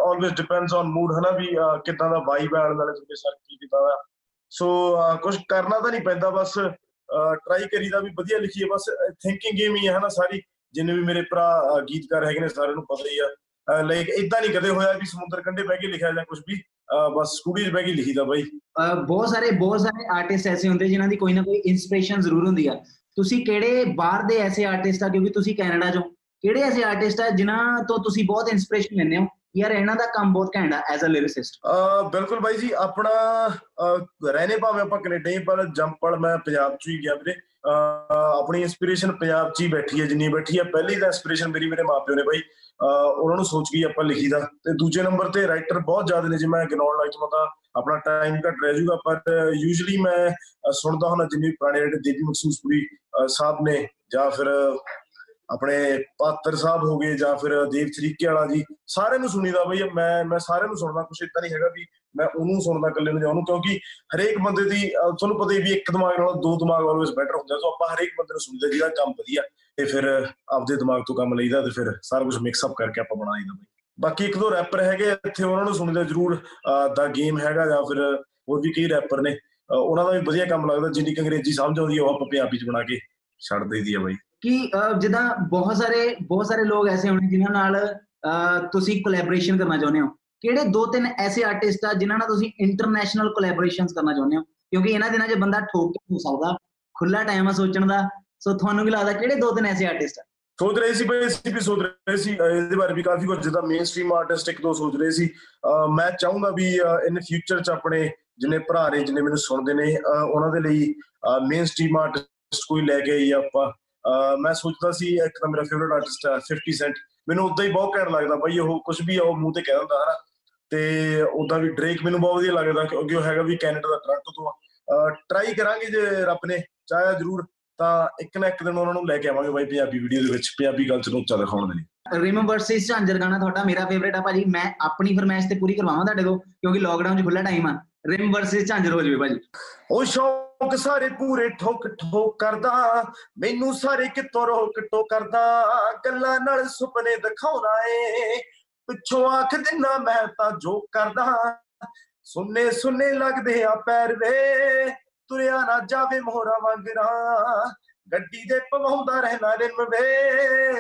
ਆਲਵੇਸ ਡਿਪੈਂਡਸ ਔਨ ਮੂਡ ਹਨਾ ਵੀ ਅਹ, ਕਿੱਦਾਂ ਦਾ ਵਾਈਬ ਹੈ ਆਲੇ ਦੁਆਲੇ ਤੁਹਾਡੇ ਸਰ ਕੀ ਕਿੱਦਾਂ ਦਾ। ਸੋ ਕੁਝ ਕਰਨਾ ਤਾਂ ਨਹੀਂ ਪੈਂਦਾ ਬਸ ਟਰਾਈ ਕਰੀਦਾ ਵੀ ਵਧੀਆ ਲਿਖੀਏ। ਬਸ ਥਿੰਕਿੰਗ ਗੇਮ ਹੀ ਹੈ ਹਨਾ ਸਾਰੀ। ਜਿੰਨੇ ਵੀ ਮੇਰੇ ਭਰਾ ਅਹ, ਗੀਤਕਾਰ ਹੈਗੇ ਨੇ ਸਾਰਿਆਂ ਨੂੰ ਪਤਾ ਹੀ ਆ। ਲਾਈਕ ਇਦਾਂ ਨਹੀਂ ਕਦੇ ਹੋਇਆ ਵੀ ਸਮੁੰਦਰ ਕੰਢੇ ਬਹਿ ਕੇ ਲਿਖਿਆ ਜਾਂ ਕੁਝ ਵੀ ਬਸ ਸਟੂਡੀਓ 'ਚ ਬਹਿ ਕੇ ਲਿਖੀਦਾ ਬਾਈ। ਬਹੁਤ ਸਾਰੇ ਬਹੁਤ ਸਾਰੇ ਆਰਟਿਸਟ ਐਸੇ ਹੁੰਦੇ ਜਿਨ੍ਹਾਂ ਦੀ ਕੋਈ ਨਾ ਕੋਈ ਇਨਸਪੀਰੇਸ਼ਨ ਜ਼ਰੂਰ ਹੁੰਦੀ ਆ। ਤੁਸੀਂ ਕਿਹੜੇ ਬਾਹਰ ਦੇ ਐਸੇ ਆਰਟਿਸਟ ਆ ਕਿਉਂਕਿ ਤੁਸੀਂ ਕੈਨੇਡਾ ਚੋਂ। ਕਿਹੜੇ ਐਸੇ ਆਰਟਿਸਟ ਆ ਜਿਨ੍ਹਾਂ ਤੋਂ ਤੁਸੀਂ ਬਹੁਤ ਇਨਸਪੀਰੇਸ਼ਨ ਲੈਂਦੇ ਹੋ? ਯਾਰ ਇਹਨਾਂ ਦਾ ਕੰਮ ਬਹੁਤ ਘੈਂਟ ਆ ਐਜ਼ ਅ ਲਿਰਿਸਿਸਟ ਬਿਲਕੁਲ ਬਾਈ ਜੀ ਆਪਣਾ ਰਹਿਣੇ ਭਾਵੇਂ ਆਪਾਂ ਕੈਨੇਡਾ ਹੀ ਪਰ ਜੰਪਲ ਮੈਂ ਪੰਜਾਬ ਚ ਹੀ ਗਿਆ ਵੀਰੇ। ਆਪਣੀ ਇਨਸਪੀਰੇਸ਼ਨ ਪੰਜਾਬ ਚ ਹੀ ਬੈਠੀ ਹੈ, ਜਿੰਨੀ ਬੈਠੀ ਹੈ। ਪਹਿਲੀ ਤਾਂ ਇਨਸਪੀਰੇਸ਼ਨ ਮੇਰੀ ਮੇਰੇ ਮਾਪਿਓ ਨੇ ਬਾਈ। ਅਹ ਉਹਨਾਂ ਨੂੰ ਸੋਚ ਕੇ ਹੀ ਆਪਾਂ ਲਿਖੀਦਾ ਤੇ ਦੂਜੇ ਨੰਬਰ ਤੇ ਰਾਈਟਰ ਬਹੁਤ ਜ਼ਿਆਦਾ ਨੇ ਜੇ ਮੈਂ ਗਿਣਾਉਣ ਲੱਗ ਜਾਵਾਂ ਤਾਂ ਆਪਣਾ ਟਾਈਮ ਘੱਟ ਰਹਿ ਜਾਊਗਾ। ਪਰ ਯੂਜੂਲੀ ਮੈਂ, ਅਹ ਸੁਣਦਾ ਹੁੰਦਾ ਜਿੰਨੇ ਵੀ ਪੁਰਾਣੇ ਜਿਹੜੇ ਦੇਵੀ ਮਖਸੂਸਪੁਰੀ ਅਹ ਸਾਹਿਬ ਨੇ, ਜਾਂ ਫਿਰ ਆਪਣੇ ਪਾਤਰ ਸਾਹਿਬ ਹੋ ਗਏ, ਜਾਂ ਫਿਰ ਦੇਵ ਚਰੀਕੇ ਵਾਲਾ ਜੀ, ਸਾਰਿਆਂ ਨੂੰ ਸੁਣੀਦਾ ਬਈ। ਮੈਂ ਮੈਂ ਸਾਰਿਆਂ ਨੂੰ ਸੁਣਦਾ, ਕੁਛ ਇਦਾਂ ਨਹੀਂ ਹੈਗਾ ਵੀ ਮੈਂ ਉਹਨੂੰ ਸੁਣਦਾ ਇਕੱਲੇ ਨੂੰ ਜਾਂ ਉਹਨੂੰ ਕਿਉਂਕਿ ਹਰੇਕ ਬੰਦੇ ਦੀ ਅਹ ਤੁਹਾਨੂੰ ਪਤਾ ਹੀ ਵੀ ਇੱਕ ਦਿਮਾਗ ਨਾਲੋਂ ਦੋ ਦਿਮਾਗ ਆਲਵੇਸ ਬੈਟਰ ਹੁੰਦਾ ਸੋ ਆਪਾਂ ਹਰੇਕ ਬੰਦੇ ਨੂੰ ਸੁਣੀਦਾ ਜਿਹਦਾ ਕੰਮ ਵਧੀਆ ਤੇ ਫਿਰ ਆਪਦੇ ਦਿਮਾਗ ਤੋਂ ਕੰਮ ਲਈਦਾ ਤੇ ਫਿਰ ਸਾਰਾ ਕੁਝ ਮਿਕਸ ਅਪ ਕਰਕੇ ਆਪਾਂ ਬਣਾ ਲਈਦਾ ਬਈ। ਬਾਕੀ ਇੱਕ ਦੋ ਰੈਪਰ ਹੈਗੇ ਆ ਇੱਥੇ ਉਹਨਾਂ ਨੂੰ ਸੁਣੀਦਾ ਜ਼ਰੂਰ ਦਾ ਗੇਮ ਹੈਗਾ ਜਾਂ ਫਿਰ ਹੋਰ ਵੀ ਕਈ ਰੈਪਰ ਨੇ। ਅਹ ਉਹਨਾਂ ਦਾ ਵੀ ਵਧੀਆ ਕੰਮ ਲੱਗਦਾ ਜਿੰਨੀ ਕੁ ਅੰਗਰੇਜ਼ੀ ਸਮਝ ਆਉਂਦੀ ਹੈ ਉਹ ਆਪਾਂ ਪੰਜਾਬੀ ਚ ਬਣਾ ਕੇ ਛੱਡ ਦਈਦੀ ਆ ਬਾਈ। ਕਿ ਅਹ, ਜਿੱਦਾਂ ਬਹੁਤ ਸਾਰੇ ਬਹੁਤ ਸਾਰੇ ਲੋਕ ਐਸੇ ਹੋਣੇ ਜਿਨ੍ਹਾਂ ਨਾਲ ਅਹ, ਤੁਸੀਂ ਕੋਲੈਬੋਰੇਸ਼ਨ ਕਰਨਾ ਚਾਹੁੰਦੇ ਹੋ। ਕਿਹੜੇ ਦੋ ਤਿੰਨ ਐਸੇ ਆਰਟਿਸਟ ਆ ਜਿਨ੍ਹਾਂ ਨਾਲ ਤੁਸੀਂ ਇੰਟਰਨੈਸ਼ਨਲ ਕੋਲੈਬੋਰੇਸ਼ਨਸ ਕਰਨਾ ਚਾਹੁੰਦੇ ਹੋ? ਕਿਉਂਕਿ ਇਹਨਾਂ ਦਿਨਾਂ 'ਚ ਬੰਦਾ ਠੋਕ ਕੇ ਹੋ ਸਕਦਾ ਖੁੱਲਾ ਟਾਈਮ ਆ ਸੋਚਣ ਦਾ। ਸੋ ਤੁਹਾਨੂੰ ਕੀ ਲੱਗਦਾ, ਕਿਹੜੇ ਦੋ ਤਿੰਨ ਐਸੇ ਆਰਟਿਸਟ ਆ? ਸੋਚ ਰਹੇ ਸੀ ਬਈ, ਅਸੀਂ ਵੀ ਸੋਚ ਰਹੇ ਸੀ। ਅਹ ਇਹਦੇ ਬਾਰੇ ਵੀ ਕਾਫੀ ਕੁਝ ਜਿੱਦਾਂ ਮੇਨ ਸਟ੍ਰੀਮ ਆਰਟਿਸਟ ਇੱਕ ਦੋ ਸੋਚ ਰਹੇ ਸੀ। ਅਹ ਮੈਂ ਚਾਹੂੰਗਾ ਵੀ ਇਨ ਫਿਊਚਰ ਚ ਆਪਣੇ ਜਿੰਨੇ ਭਰਾ ਨੇ, ਜਿੰਨੇ ਮੈਨੂੰ ਸੁਣਦੇ ਨੇ, ਅਹ ਉਹਨਾਂ ਦੇ ਲਈ ਮੇਨ ਸਟ੍ਰੀਮ ਆਰਟਿਸਟ ਕੋਈ ਲੈ ਕੇ ਆਈ ਆਪਾਂ। ਅਹ ਮੈਂ ਸੋਚਦਾ ਸੀ, ਇੱਕ ਤਾਂ ਮੇਰਾ ਫੇਵਰਿਟ ਆਰਟਿਸਟ ਹੈ 50 ਸੈਂਟ ਮੈਨੂੰ ਉਦਾਂ ਹੀ ਬਹੁਤ ਘੈਂਟ ਲੱਗਦਾ, ਬਈ ਉਹ ਕੁਝ ਵੀ ਆ, ਉਹ ਮੂੰਹ ਤੇ ਕਹਿ ਦਿੰਦਾ, ਹਨਾ। ਤੇ ਉਦਾਂ ਵੀ ਡਰੇਕ ਮੈਨੂੰ ਬਹੁਤ ਵਧੀਆ ਲੱਗਦਾ ਕਿਉਂਕਿ ਉਹ ਹੈਗਾ ਵੀ ਕੈਨੇਡਾ ਦਾ ਟੋਰਾਂਟੋ ਤੋਂ ਟਰਾਈ ਕਰਾਂਗੇ ਜੇ ਰੱਬ ਨੇ ਚਾਹਿਆ ਜ਼ਰੂਰ ਤਾਂ ਇੱਕ ਨਾ ਇੱਕ ਦਿਨ ਉਹਨਾਂ ਨੂੰ ਲੈ ਕੇ ਆਵਾਂਗੇ ਬਾਈ ਪੰਜਾਬੀ ਵੀਡੀਓ ਦੇ ਵਿੱਚ ਪੰਜਾਬੀ ਕਲਚਰ ਨੂੰ ਉੱਚਾ ਦਿਖਾਉਣ ਦੇ ਲਈ। ਰਿਮ ਵਰਸਸ ਝਾਂਜਰ ਗਾਣਾ ਤੁਹਾਡਾ ਮੇਰਾ ਫੇਵਰੇਟ ਆ ਭਾਜੀ। ਮੈਂ ਆਪਣੀ ਫਰਮਾਇਸ਼ ਤੇ ਪੂਰੀ ਕਰਵਾਵਾਂ ਤੁਹਾਡੇ ਕੋਲ ਕਿਉਂਕਿ ਲੋਕਡਾਊਨ 'ਚ ਖੁੱਲਾ ਟਾਈਮ ਆ। ਰਿਮ ਵਰਸਸ ਝਾਂਜਰ ਹੋ ਜਾਵੇ ਭਾਜੀ। ਉਹ ਸ਼ੌਕ ਸਾਰੇ ਪੂਰੇ ਠੋਕ ਠੋਕ ਕਰਦਾ ਮੈਨੂੰ ਸਾਰੇ ਕਿਤੋਂ ਰੋਕ ਟੋਕ ਕਰਦਾ ਗੱਲਾਂ ਨਾਲ ਸੁਪਨੇ ਦਿਖਾਉਣਾ ਏ। ਪਿੱਛੋਂ ਆਖ ਦਿਨਾ ਮੈਂ ਤਾਂ ਜੋ ਕਰਦਾ ਸੁੰਨੇ ਸੁੰਨੇ ਲੱਗਦੇ ਆ ਪੈਰ ਵੇ, ਤੁਰਿਆ ਨਾ ਜਾਵੇ ਮੋਹਰਾ ਵਾਂਗਰਾ ਗੱਡੀ ਦੇ ਪਵਾਉਂਦਾ ਰਹਿਣਾ ਰਿਮ ਵੇ,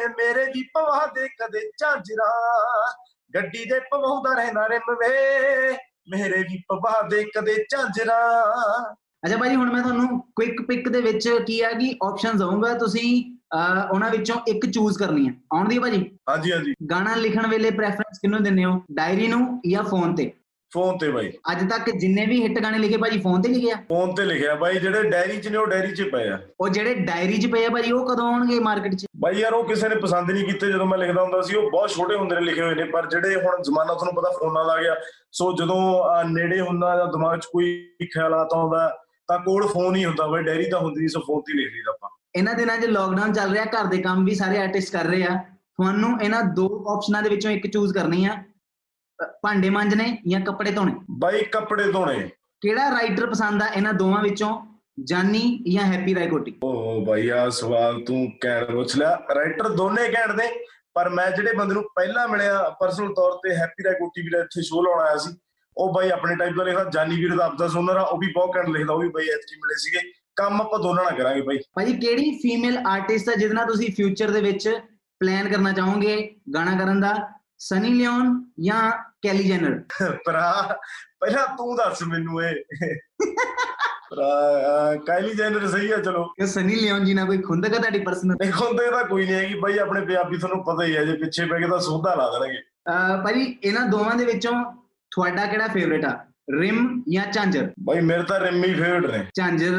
ਮੇਰੇ ਵੀ ਪਵਾ ਦੇ ਕਦੇ ਝਾਂਜਰਾ ਗੱਡੀ ਦੇ ਪਵਾਉਂਦਾ ਰਹਿਣਾ ਰਿਮ ਵੇ, ਮੇਰੇ ਵੀ ਪਵਾ ਦੇ ਕਦੇ ਝਾਂਜਰਾ ਅੱਛਾ ਭਾਜੀ, ਹੁਣ ਮੈਂ ਤੁਹਾਨੂੰ ਕੁਇਕ ਪਿਕ ਦੇ ਵਿੱਚ ਕੀ ਆ ਕਿ ਆਪਸ਼ਨਸ ਦਊਂਗਾ। ਤੁਸੀਂ ਅਹ ਉਹਨਾਂ ਵਿੱਚੋਂ ਇੱਕ ਚੂਜ਼ ਕਰਨੀ ਹੈ। ਆਉਂਦੀ ਹੈ ਭਾਜੀ। ਹਾਂਜੀ ਹਾਂਜੀ। ਗਾਣਾ ਲਿਖਣ ਵੇਲੇ ਪ੍ਰੈਫਰੈਂਸ ਕਿਹਨੂੰ ਦਿੰਦੇ ਹੋ? ਡਾਇਰੀ ਨੂੰ ਜਾਂ ਫੋਨ ਤੇ? ਫੋਨ ਤੇ ਬਾਈ। ਅੱਜ ਤੱਕ ਜਿੰਨੇ ਵੀ ਹਿੱਟ ਗਾਣੇ ਲਿਖੇ ਭਾਜੀ ਫੋਨ ਤੇ ਲਿਖੇ ਆ ਫੋਨ ਤੇ ਲਿਖਿਆ। ਬਾਈ ਜਿਹੜੇ ਡਾਇਰੀ 'ਚ ਨੇ ਉਹ ਡਾਇਰੀ 'ਚ ਪਏ ਆ। ਉਹ ਜਿਹੜੇ ਡਾਇਰੀ 'ਚ ਪਏ ਆ ਭਾਜੀ ਉਹ ਕਦੋਂ ਆਉਣਗੇ ਮਾਰਕੀਟ 'ਚ? ਬਾਈ ਯਾਰ ਉਹ ਕਿਸੇ ਨੇ ਪਸੰਦ ਨਹੀਂ ਕੀਤੇ। ਜਦੋਂ ਮੈਂ ਲਿਖਦਾ ਹੁੰਦਾ ਸੀ ਉਹ ਬਹੁਤ ਛੋਟੇ ਹੁੰਦੇ ਨੇ ਲਿਖੇ ਹੋਏ ਨੇ। ਪਰ ਜਿਹੜੇ ਹੁਣ ਜ਼ਮਾਨਾ ਤੁਹਾਨੂੰ ਪਤਾ ਫੋਨਾਂ ਦਾ ਆ ਗਿਆ। ਸੋ ਜਦੋਂ ਨੇੜੇ ਹੁੰਦਾ ਜਾਂ ਦਿਮਾਗ 'ਚ ਕੋਈ ਖਿਆਲਾਤ ਆਉਂਦਾ ਤਾਂ ਕੋਲ ਫੋਨ ਹੀ ਹੁੰਦਾ। ਬਾਈ ਡਾਇਰੀ ਤਾਂ ਹੁੰਦੀ ਨਹੀਂ ਸੋ ਫੋਨ ਤੇ ਹੀ ਲਿਖ ਲਈਦਾ ਆਪਾਂ। ਇਹਨਾਂ ਦਿਨਾਂ 'ਚ ਲੋਕਡਾਊਨ ਚੱਲ ਰਿਹਾ ਘਰ ਦੇ ਕੰਮ ਵੀ ਸਾਰੇ ਆਰਟਿਸਟ ਕਰ ਰਹੇ ਆ। ਤੁਹਾਨੂੰ ਇਹਨਾਂ ਦੋ ਆਪਸ਼ਨਾਂ ਦੇ ਵਿੱਚੋਂ ਇੱਕ ਚੂਜ਼ ਕਰਨੀ ਆ ਭਾਂਡੇ ਮਾਂਜਣੇ ਜਾਂ ਕੱਪੜੇ ਧੋਣੇ। ਬਾਈ ਕੱਪੜੇ ਧੋਣੇ। ਕਿਹੜਾ ਰਾਈਟਰ ਪਸੰਦ ਆ ਇਹਨਾਂ ਦੋਵਾਂ ਵਿੱਚੋਂ ਜਾਨੀ ਜਾਂ ਹੈਪੀ ਰਾਇਕੋਟੀ ਓ ਬਾਈ ਆ ਸਵਾਲ ਤੂੰ ਕਹਿਣ ਪੁੱਛ ਲਿਆ। ਰਾਈਟਰ ਦੋਨੇ ਕਹਿਣ ਦੇ ਪਰ ਮੈਂ ਜਿਹੜੇ ਬੰਦੇ ਨੂੰ ਪਹਿਲਾਂ ਮਿਲਿਆ ਪਰਸਨਲ ਤੌਰ ਤੇ ਹੈਪੀ ਰੈਕੋਟੀ ਵੀਰ ਇੱਥੇ ਸ਼ੋਅ ਲਾਉਣ ਆਇਆ ਸੀ ਉਹ ਬਾਈ ਆਪਣੇ ਟਾਈਪ ਦਾ ਲਿਖਦਾ ਜਾਨੀ ਵੀਰ ਦਾ ਅਬਦਾ ਸੁਨਰ ਆ ਉਹ ਵੀ ਬਹੁਤ ਘੈਂਟ ਲਿਖਦਾ ਉਹ ਵੀ ਬਾਈ ਇੱਥੇ ਮਿਲੇ ਸੀਗੇ। ਕੰਮ ਆਪਾਂ ਦੋਨਾਂ ਨਾਲ ਕਰਾਂਗੇ ਬਾਈ। ਭਾਜੀ ਕਿਹੜੀ ਫੀਮੇਲ ਆਰਟਿਸਟ ਆ ਜਿਹਦੇ ਨਾਲ ਤੁਸੀਂ ਫਿਊਚਰ ਦੇ ਵਿੱਚ ਪਲਾਨ ਕਰਨਾ ਚਾਹੋਗੇ ਗਾਣਾ ਕਰਨ ਦਾ? ਸਨੀ ਲਿਓਨ ਜਾਂ ਕੈਲੀ ਜੈਨਰ ਭਰਾ ਪਹਿਲਾਂ ਤੂੰ ਦੱਸ ਮੈਨੂੰ ਇਹ। ਕਾਇਲੀ ਜੈਨਰ ਸਹੀ ਆ ਚਲੋ। ਕਿ ਸਨੀ ਲਿਓਨ ਜੀ ਨਾਲ ਕੋਈ ਖੁੰਦਕ ਆ ਤੁਹਾਡੀ ਪਰਸਨਲ ਦੇਖੋ ਤੇ ਤਾਂ ਕੋਈ ਨਹੀਂ ਹੈਗੀ ਬਾਈ ਆਪਣੇ ਪੰਜਾਬੀ ਤੁਹਾਨੂੰ ਪਤਾ ਹੀ ਹੈ ਜੇ ਪਿੱਛੇ ਪੈ ਕੇ ਤਾਂ ਸੋਧਾ ਲਾ ਦੇਣਗੇ। ਭਾਜੀ ਇਹਨਾਂ ਦੋਵਾਂ ਦੇ ਵਿੱਚੋਂ ਤੁਹਾਡਾ ਕਿਹੜਾ ਫੇਵਰੇਟ ਆ? ਰਿਮ ਜਾਂ ਝਾਂਜਰ? ਬਾਈ ਮੇਰੇ ਤਾਂ ਰਿੰਮੀ ਫੇਵਰਟ ਨੇ। ਝਾਂਜਰ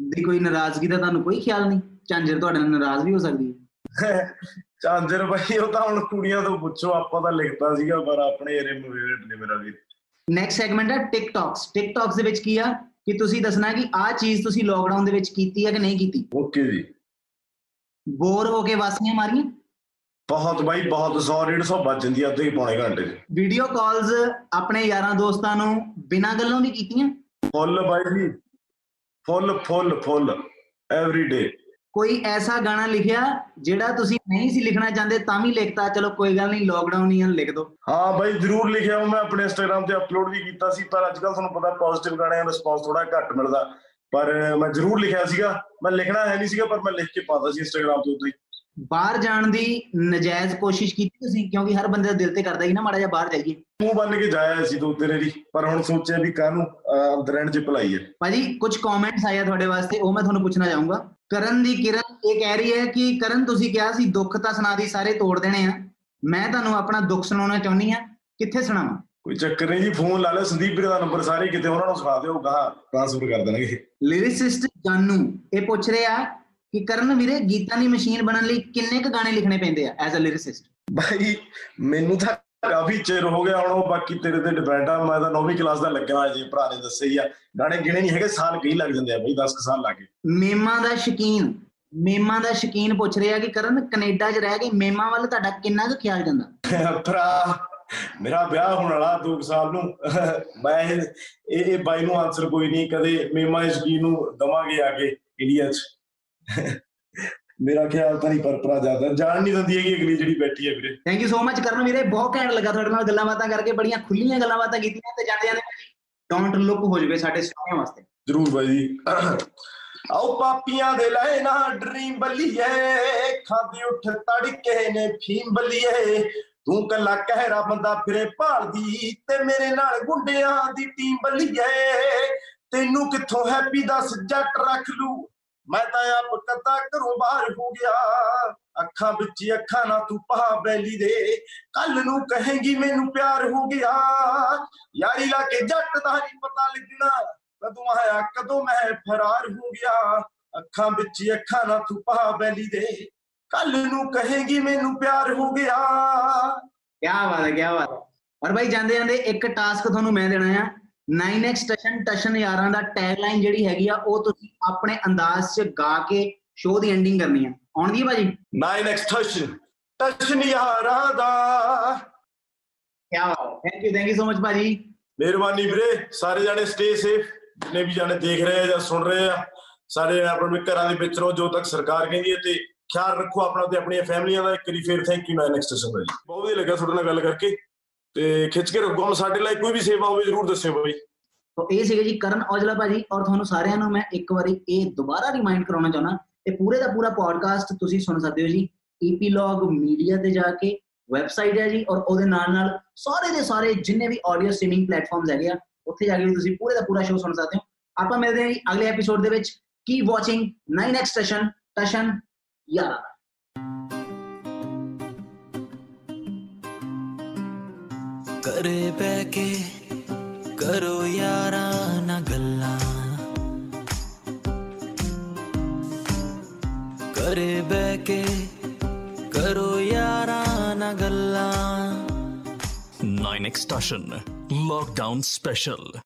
ਦੀ ਕੋਈ ਨਾਰਾਜ਼ਗੀ ਦਾ ਤੁਹਾਨੂੰ ਕੋਈ ਖਿਆਲ ਨਹੀਂ? ਝਾਂਜਰ ਤੁਹਾਡੇ ਨਾਲ ਨਾਰਾਜ਼ ਵੀ ਹੋ ਸਕਦੀ ਹੈ। ਚਾਂਜਰ ਬਾਈ ਉਹ ਤਾਂ ਹੁਣ ਕੁੜੀਆਂ ਤੋਂ ਪੁੱਛੋ ਆਪਾਂ ਤਾਂ ਲਿਖਦਾ ਸੀਗਾ ਪਰ ਆਪਣੇ ਰਿੰਮ ਫੇਵਰਟ ਨੇ ਮੇਰਾ ਵੀ। ਨੈਕਸਟ ਸੈਗਮੈਂਟ ਹੈ ਟਿਕਟੌਕਸ ਟਿਕਟੌਕਸ ਦੇ ਵਿੱਚ ਕੀ ਆ? ਕਿ ਤੁਸੀਂ ਦੱਸਣਾ ਕਿ ਆਹ ਚੀਜ਼ ਤੁਸੀਂ ਲੋਕਡਾਊਨ ਦੇ ਵਿੱਚ ਕੀਤੀ ਹੈ ਕਿ ਨਹੀਂ ਕੀਤੀ? ਓਕੇ ਜੀ। ਬੋਰ ਹੋ ਕੇ ਵਾਸੀਆਂ ਮਾਰੀਆਂ? ਬਹੁਤ ਬਾਈ ਬਹੁਤ 100 150 ਵੱਜ ਜਾਂਦੀ ਆ ਅੱਧੇ ਪੌਣੇ ਘੰਟੇ ਚ। ਵੀਡੀਓ ਕਾਲਸ ਆਪਣੇ ਯਾਰਾਂ ਦੋਸਤਾਂ ਨੂੰ ਬਿਨਾਂ ਗੱਲੋਂ ਵੀ ਕੀਤੀਆਂ? ਫੁੱਲ ਬਾਈ ਜੀ ਫੁੱਲ ਫੁੱਲ ਫੁੱਲ ਐਵਰੀ ਡੇ ਕੋਈ ਐਸਾ ਗਾਣਾ ਲਿਖਿਆ ਜਿਹੜਾ ਤੁਸੀਂ ਨਹੀਂ ਸੀ ਲਿਖਣਾ ਚਾਹੁੰਦੇ ਤਾਂ ਵੀ ਲਿਖਤਾ? ਚਲੋ ਕੋਈ ਗੱਲ ਨਹੀਂ ਲੋਕਡਾਊਨ ਹੀ ਲਿਖ ਦਿਓ ਹਾਂ ਬਾਈ ਜਰੂਰ ਲਿਖਿਆ ਮੈਂ ਆਪਣੇ ਇੰਸਟਾਗ੍ਰam ਤੇ ਅਪਲੋਡ ਵੀ ਕੀਤਾ ਸੀ ਪਰ ਅੱਜ ਕੱਲ ਤੁਹਾਨੂੰ ਪਤਾ ਪੋਜ਼ਿਟਿਵ ਗਾਣਿਆਂ ਦਾ ਰਿਸਪੌਂਸ ਥੋੜਾ ਘੱਟ ਮਿਲਦਾ। ਪਰ ਮੈਂ ਜਰੂਰ ਲਿਖਿਆ ਸੀਗਾ। ਮੈਂ ਲਿਖਣਾ ਹੈ ਨਹੀਂ ਸੀਗਾ ਪਰ ਮੈਂ ਲਿਖ ਕੇ ਪਾਤਾ ਸੀ ਇੰਸਟਾਗ੍ਰam ਤੇ ਉਦੋਂ ਹੀ। ਬਾਹਰ ਜਾਣ ਦੀ ਨਜਾਇਜ਼ ਕੋਸ਼ਿਸ਼ ਕੀਤੀ ਤੁਸੀਂ? ਕਿਉਂਕਿ ਹਰ ਬੰਦੇ ਦਾ ਦਿਲ ਤੇ ਕਰਦਾ ਹੀ ਨਾ ਮਾੜਾ ਜਿਹਾ ਬਾਹਰ ਜਾਈਏ। ਮੂੰਹ ਬੰਨ ਕੇ ਜਾਇਆ ਸੀ ਦੋ ਤੇਰੇ ਦੀ ਪਰ ਹੁਣ ਸੋਚਿਆ ਵੀ ਕਾਹਨੂੰ ਅਹ, ਅੰਦਰ ਰਹਿਣ ਚ ਭਲਾਈ ਹੈ। ਭਾਜੀ ਕੁਝ ਕਮੈਂਟਸ ਆਇਆ ਤੁਹਾਡੇ ਵਾਸਤੇ ਉਹ ਮੈਂ ਤੁਹਾਨੂੰ ਪੁੱਛਣਾ ਚਾਹੂੰਗਾ। ਕਰਨ ਦੀ ਕਿਰਨ ਇਹ ਕਹਿ ਰਹੀ ਹੈ ਕਿ ਕਰਨ ਤੁਸੀਂ ਕਿਹਾ ਸੀ ਦੁੱਖ ਤਾਂ ਸੁਣਾ ਦੀ ਸਾਰੇ ਤੋੜ ਦੇਣੇ ਆ। ਮੈਂ ਤੁਹਾਨੂੰ ਆਪਣਾ ਦੁੱਖ ਸੁਣਾਉਣਾ ਚਾਹੁੰਦੀ ਆ ਕਿੱਥੇ ਸੁਣਾਵਾਂ? ਕੋਈ ਚੱਕਰ ਨਹੀਂ ਜੀ ਫੋਨ ਲਾ ਲਿਓ ਸੰਦੀਪ ਵੀਰ ਦਾ ਨੰਬਰ ਸਾਰੇ ਕਿਤੇ ਉਹਨਾਂ ਨੂੰ ਸੁਣਾ ਦਿਓ ਗਾਹ ਟ੍ਰਾਂਸਫਰ ਕਰ ਦੇਣਗੇ। ਲਿਰਿਸਿਸਟ ਜਾਨੂ ਇਹ ਪੁੱਛ ਰਿਹਾ ਕਿ ਕਰਨ ਵੀਰੇ ਗੀਤਾਂ ਦੀ ਮਸ਼ੀਨ ਬਣਨ ਲਈ ਕਿੰਨੇ ਕ ਗਾਣੇ ਲਿਖਣੇ ਪੈਂਦੇ ਆ ਐਜ਼ ਅ ਲਿਰਿਸਿਸਟ ਬਾਈ ਮੈਨੂੰ ਤਾਂ ਕਾਫੀ ਚਿਰ ਹੋ ਗਿਆ ਹੁਣ ਉਹ ਬਾਕੀ ਤੇਰੇ ਤੇ ਡਿਪੈਂਡ ਆ ਮੈਂ ਤਾਂ 9ਵੀਂ ਕਲਾਸ ਦਾ ਲੱਗਣਾ ਜੀ ਭਰਾ ਨੇ ਦੱਸਿਆ ਹੀ ਆ। ਗਾਣੇ ਗਿਣੇ ਨਹੀਂ ਹੈਗੇ ਸਾਲ ਕਈ ਲੱਗ ਜਾਂਦੇ ਆ ਬਾਈ 10 ਸਾਲ ਲੱਗੇ ਮੇਮਾਂ ਦਾ ਸ਼ਕੀਨ ਮੇਮਾਂ ਦਾ ਸ਼ਕੀਨ ਪੁੱਛ ਰਿਹਾ ਕਿ ਕਰਨ ਕੈਨੇਡਾ 'ਚ ਰਹਿ ਕੇ ਮੇਮਾਂ ਵੱਲ ਤੁਹਾਡਾ ਕਿੰਨਾ ਕੁ ਖਿਆਲ ਜਾਂਦਾ? ਭਰਾ ਮੇਰਾ ਵਿਆਹ ਹੋਣ ਵਾਲਾ 2 ਸਾਲ ਨੂੰ। ਮੈਂ ਇਹ ਇਹ ਬਾਈ ਨੂੰ ਆਨਸਰ ਕੋਈ ਨਹੀਂ ਕਦੇ ਮੇਮਾ ਇਸ਼ਕੀ ਨੂੰ ਦਵਾਂਗੇ ਆ ਕੇ ਇੰਡੀਆ 'ਚ। ਮੇਰਾ ਖਿਆਲ ਤਾਂ ਨਹੀਂ ਪਰ ਭਰਾ ਜਾਂਦਾ ਜਾਣ ਨਹੀਂ ਦਿੰਦੀ ਹੈਗੀ ਅਗਲੀ ਜਿਹੜੀ ਬੈਠੀ ਹੈ ਵੀਰੇ। ਥੈਂਕ ਯੂ ਸੋ ਮਚ ਕਰਨ ਵੀਰੇ ਬਹੁਤ ਘੈਂਟ ਲੱਗਾ ਤੁਹਾਡੇ ਨਾਲ ਗੱਲਾਂ ਬਾਤਾਂ ਕਰਕੇ ਬੜੀਆਂ ਖੁੱਲੀਆਂ ਗੱਲਾਂ ਬਾਤਾਂ ਕੀਤੀਆਂ ਤੇ ਜਾਂਦੇ ਜਾਂਦੇ ਡੋਂਟ ਲੁੱਕ ਹੋ ਜਵੇ ਸਾਡੇ ਸਾਰਿਆਂ ਵਾਸਤੇ। ਜਰੂਰ ਬਾਈ ਜੀ। ਆਓ ਪਾਪੀਆਂ ਦੇ ਲੈ ਨਾ ਡਰੀਮ ਬੱਲੀਏ ਖਾਦੀ ਉੱਠ ਤੜਕੇ ਨੇ ਫੀਮ ਬੱਲੀਏ। ਤੂੰ ਕੱਲਾ ਕਹਿਰਾ ਬੰਦਾ ਫਿਰੇ ਭਾਲਦੀ ਤੇ ਮੇਰੇ ਨਾਲ ਗੁੰਡਿਆਂ ਦੀ ਟੀਮ ਬੱਲੀਏ। ਤੈਨੂੰ ਕਿੱਥੋਂ ਹੈਪੀ ਦੱਸ ਜੱਟ ਰੱਖ ਲੂ ਮੈਂ ਤਾਂ ਆਪ ਕਦਾ ਘਰੋਂ ਬਾਹਰ ਹੋ ਗਿਆ। ਅੱਖਾਂ ਵਿੱਚ ਹੀ ਅੱਖਾਂ ਨਾ ਤੂੰ ਪਾ ਬੈਲੀ ਦੇ। ਕੱਲ ਨੂੰ ਕਹੇਂਗੀ ਮੈਨੂੰ ਪਿਆਰ ਹੋ ਗਿਆ। ਯਾਰੀ ਲਾ ਕੇ ਜੱਟ ਦਾ ਨਹੀਂ ਪਤਾ ਲੱਗਣਾ। ਕਦੋਂ ਆਇਆ, ਕਦੋਂ ਮੈਂ ਫਰਾਰ ਹੋ ਗਿਆ। ਅੱਖਾਂ ਵਿੱਚ ਹੀ ਅੱਖਾਂ ਨਾ ਤੂੰ ਪਾ ਬੈਲੀ ਦੇ। ਕੱਲ ਨੂੰ ਕਹੇਂਗੀ ਮੈਨੂੰ ਪਿਆਰ ਹੋ ਗਿਆ। ਕੀ ਬਾਤ ਹੈ ਕੀ ਬਾਤ ਹੈ। ਔਰ ਭਾਈ ਜਾਂਦੇ ਜਾਂਦੇ ਇੱਕ ਟਾਸਕ ਤੁਹਾਨੂੰ ਮੈਂ ਦੇਣਾ ਆ। 9x ਟਸ਼ਨ ਟਸ਼ਨ ਯਾਰਾਂ ਦਾ ਟੈਗਲਾਈਨ ਜਿਹੜੀ ਹੈਗੀ ਆ ਉਹ ਤੁਸੀਂ ਆਪਣੇ ਅੰਦਾਜ਼ 'ਚ ਗਾ ਕੇ ਸ਼ੋਅ ਦੀ ਐਂਡਿੰਗ ਕਰਨੀ ਆ। ਆਉਣਦੀ ਹੈ ਭਾਜੀ 9x ਟਸ਼ਨ ਟਸ਼ਨ ਯਾਰਾਂ ਦਾ। ਕੀ ਬਾਤ ਹੈ। Thank you thank you so much ਭਾਜੀ। ਮਿਹਰਬਾਨੀ ਵੀਰੇ ਸਾਰੇ ਜਾਣੇ ਸਟੇ ਸੇਫ ਜਿੰਨੇ ਵੀ ਜਾਣੇ ਦੇਖ ਰਹੇ ਆ ਜਾਂ ਸੁਣ ਰਹੇ ਆ ਸਾਰੇ ਆਪਣੇ ਘਰਾਂ ਦੇ ਵਿੱਚ ਰਹੋ ਜੋ ਤੱਕ ਸਰਕਾਰ ਕਹਿੰਦੀ ਹੈ ਤੇ ਖਿਆਲ ਰੱਖੋ ਆਪਣਾ ਤੇ ਆਪਣੀਆਂ ਫੈਮਲੀਆਂ ਦਾ। ਇੱਕ ਵਾਰੀ ਫੇਰ ਥੈਂਕ ਯੂ 9x ਸਟੇਸ਼ਨ ਦਾ ਜੀ ਬਹੁਤ ਵਧੀਆ ਲੱਗਾ ਤੁਹਾਡੇ ਨਾਲ ਗੱਲ ਕਰਕੇ। ਤੇ ਖਿੱਚ ਕੇ ਰੱਖੋ ਹਮ ਸਾਡੇ ਲਈ ਕੋਈ ਵੀ ਸੇਵਾ ਹੋਵੇ, ਜਰੂਰ ਦੱਸਿਓ ਬਾਈ। ਤੋ ਇਹ ਸੀਗੇ ਜੀ ਕਰਨ ਔਜਲਾ ਭਾਜੀ, ਔਰ ਤੁਹਾਨੂੰ ਸਾਰਿਆਂ ਨੂੰ ਮੈਂ ਇੱਕ ਵਾਰੀ ਇਹ ਦੁਬਾਰਾ ਰਿਮਾਈਂਡ ਕਰਾਉਣਾ ਚਾਹੁੰਦਾ ਇਹ ਪੂਰੇ ਦਾ ਪੂਰਾ ਪੋਡਕਾਸਟ ਤੁਸੀਂ ਸੁਣ ਸਕਦੇ ਹੋ ਜੀ। ਈਪੀਲੌਗ ਮੀਡੀਆ ਤੇ ਜਾ ਕੇ ਵੈਬਸਾਈਟ ਹੈ ਜੀ, ਔਰ ਉਹਦੇ ਨਾਲ ਨਾਲ ਸਾਰੇ ਦੇ ਸਾਰੇ ਜਿੰਨੇ ਵੀ ਆਡੀਓ ਸਟ੍ਰੀਮਿੰਗ ਪਲੇਟਫਾਰਮਸ ਹੈਗੇ ਆ, ਉੱਥੇ ਜਾ ਕੇ ਵੀ ਤੁਸੀਂ ਪੂਰੇ ਦਾ ਪੂਰਾ ਸ਼ੋਅ ਸੁਣ ਸਕਦੇ ਹੋ। ਆਪਾਂ ਮਿਲਦੇ ਹਾਂ ਜੀ ਅਗਲੇ ਐਪੀਸੋਡ ਦੇ ਵਿੱਚ। ਕੀ ਵਾਚਿੰਗ 9x ਸਟੇਸ਼ਨ ਟਸ਼ਨ ਯਾਰਾਂ। ਦਾ ਘਰੇ ਬਹਿ ਕੇ ਕਰੋ ਯਾਰਾਂ ਨਾਲ ਗੱਲਾਂ ਘਰੇ ਬਹਿ ਕੇ ਕਰੋ ਯਾਰਾਂ ਨਾਲ ਗੱਲਾਂ 9X Station, Lockdown Special